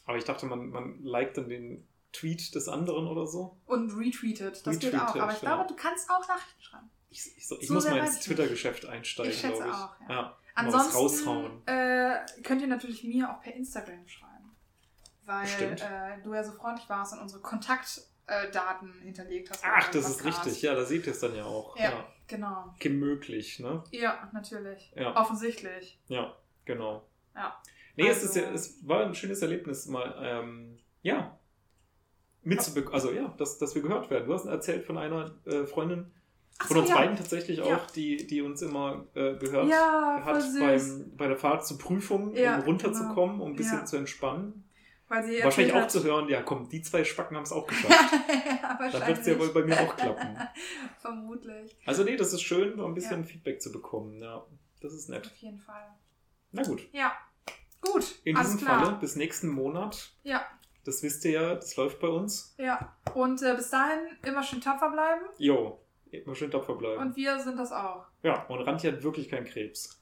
Aber ich dachte, man, man liked dann den Tweet des anderen oder so. Und retweetet. Das geht auch. Retweetet, Aber ich ja. glaube, du kannst auch Nachrichten schreiben. Ich, ich, so, ich So muss mal ins. Twitter-Geschäft einsteigen, Ich schätze glaube ich. auch, ja. ja. Ansonsten äh, könnt ihr natürlich mir auch per Instagram schreiben. Weil äh, du ja so freundlich warst und unsere Kontaktdaten hinterlegt hast. Ach, das ist richtig. Ja, da seht ihr es dann ja auch. Ja, Ja. genau. Gemöglich, ne? Ja, natürlich. Ja. Offensichtlich. Ja, genau. Ja. Nee, es, ist Also- ja, es war ein schönes Erlebnis, mal, ähm, ja, mitzubekommen. Also, ja, dass, dass wir gehört werden. Du hast erzählt von einer äh, Freundin, Ach von so, uns ja. beiden tatsächlich Ja. auch, die, die uns immer äh, gehört Ja, hat beim, bei der Fahrt zur Prüfung, um runterzukommen, um ein bisschen zu entspannen. Wahrscheinlich auch zu hören, ja komm, die zwei Spacken haben es auch [laughs] geschafft. Dann wird es ja wohl bei mir auch klappen. [laughs] Vermutlich. Also nee, das ist schön, ein bisschen Feedback zu bekommen. Ja, das ist nett. Auf jeden Fall. Na gut. Ja. Gut. In diesem. Falle bis nächsten Monat. Ja. Das wisst ihr ja, das läuft bei uns. Ja. Und äh, bis dahin immer schön tapfer bleiben. Jo, immer schön tapfer bleiben. Und wir sind das auch. ja, und Rantje hat wirklich keinen Krebs.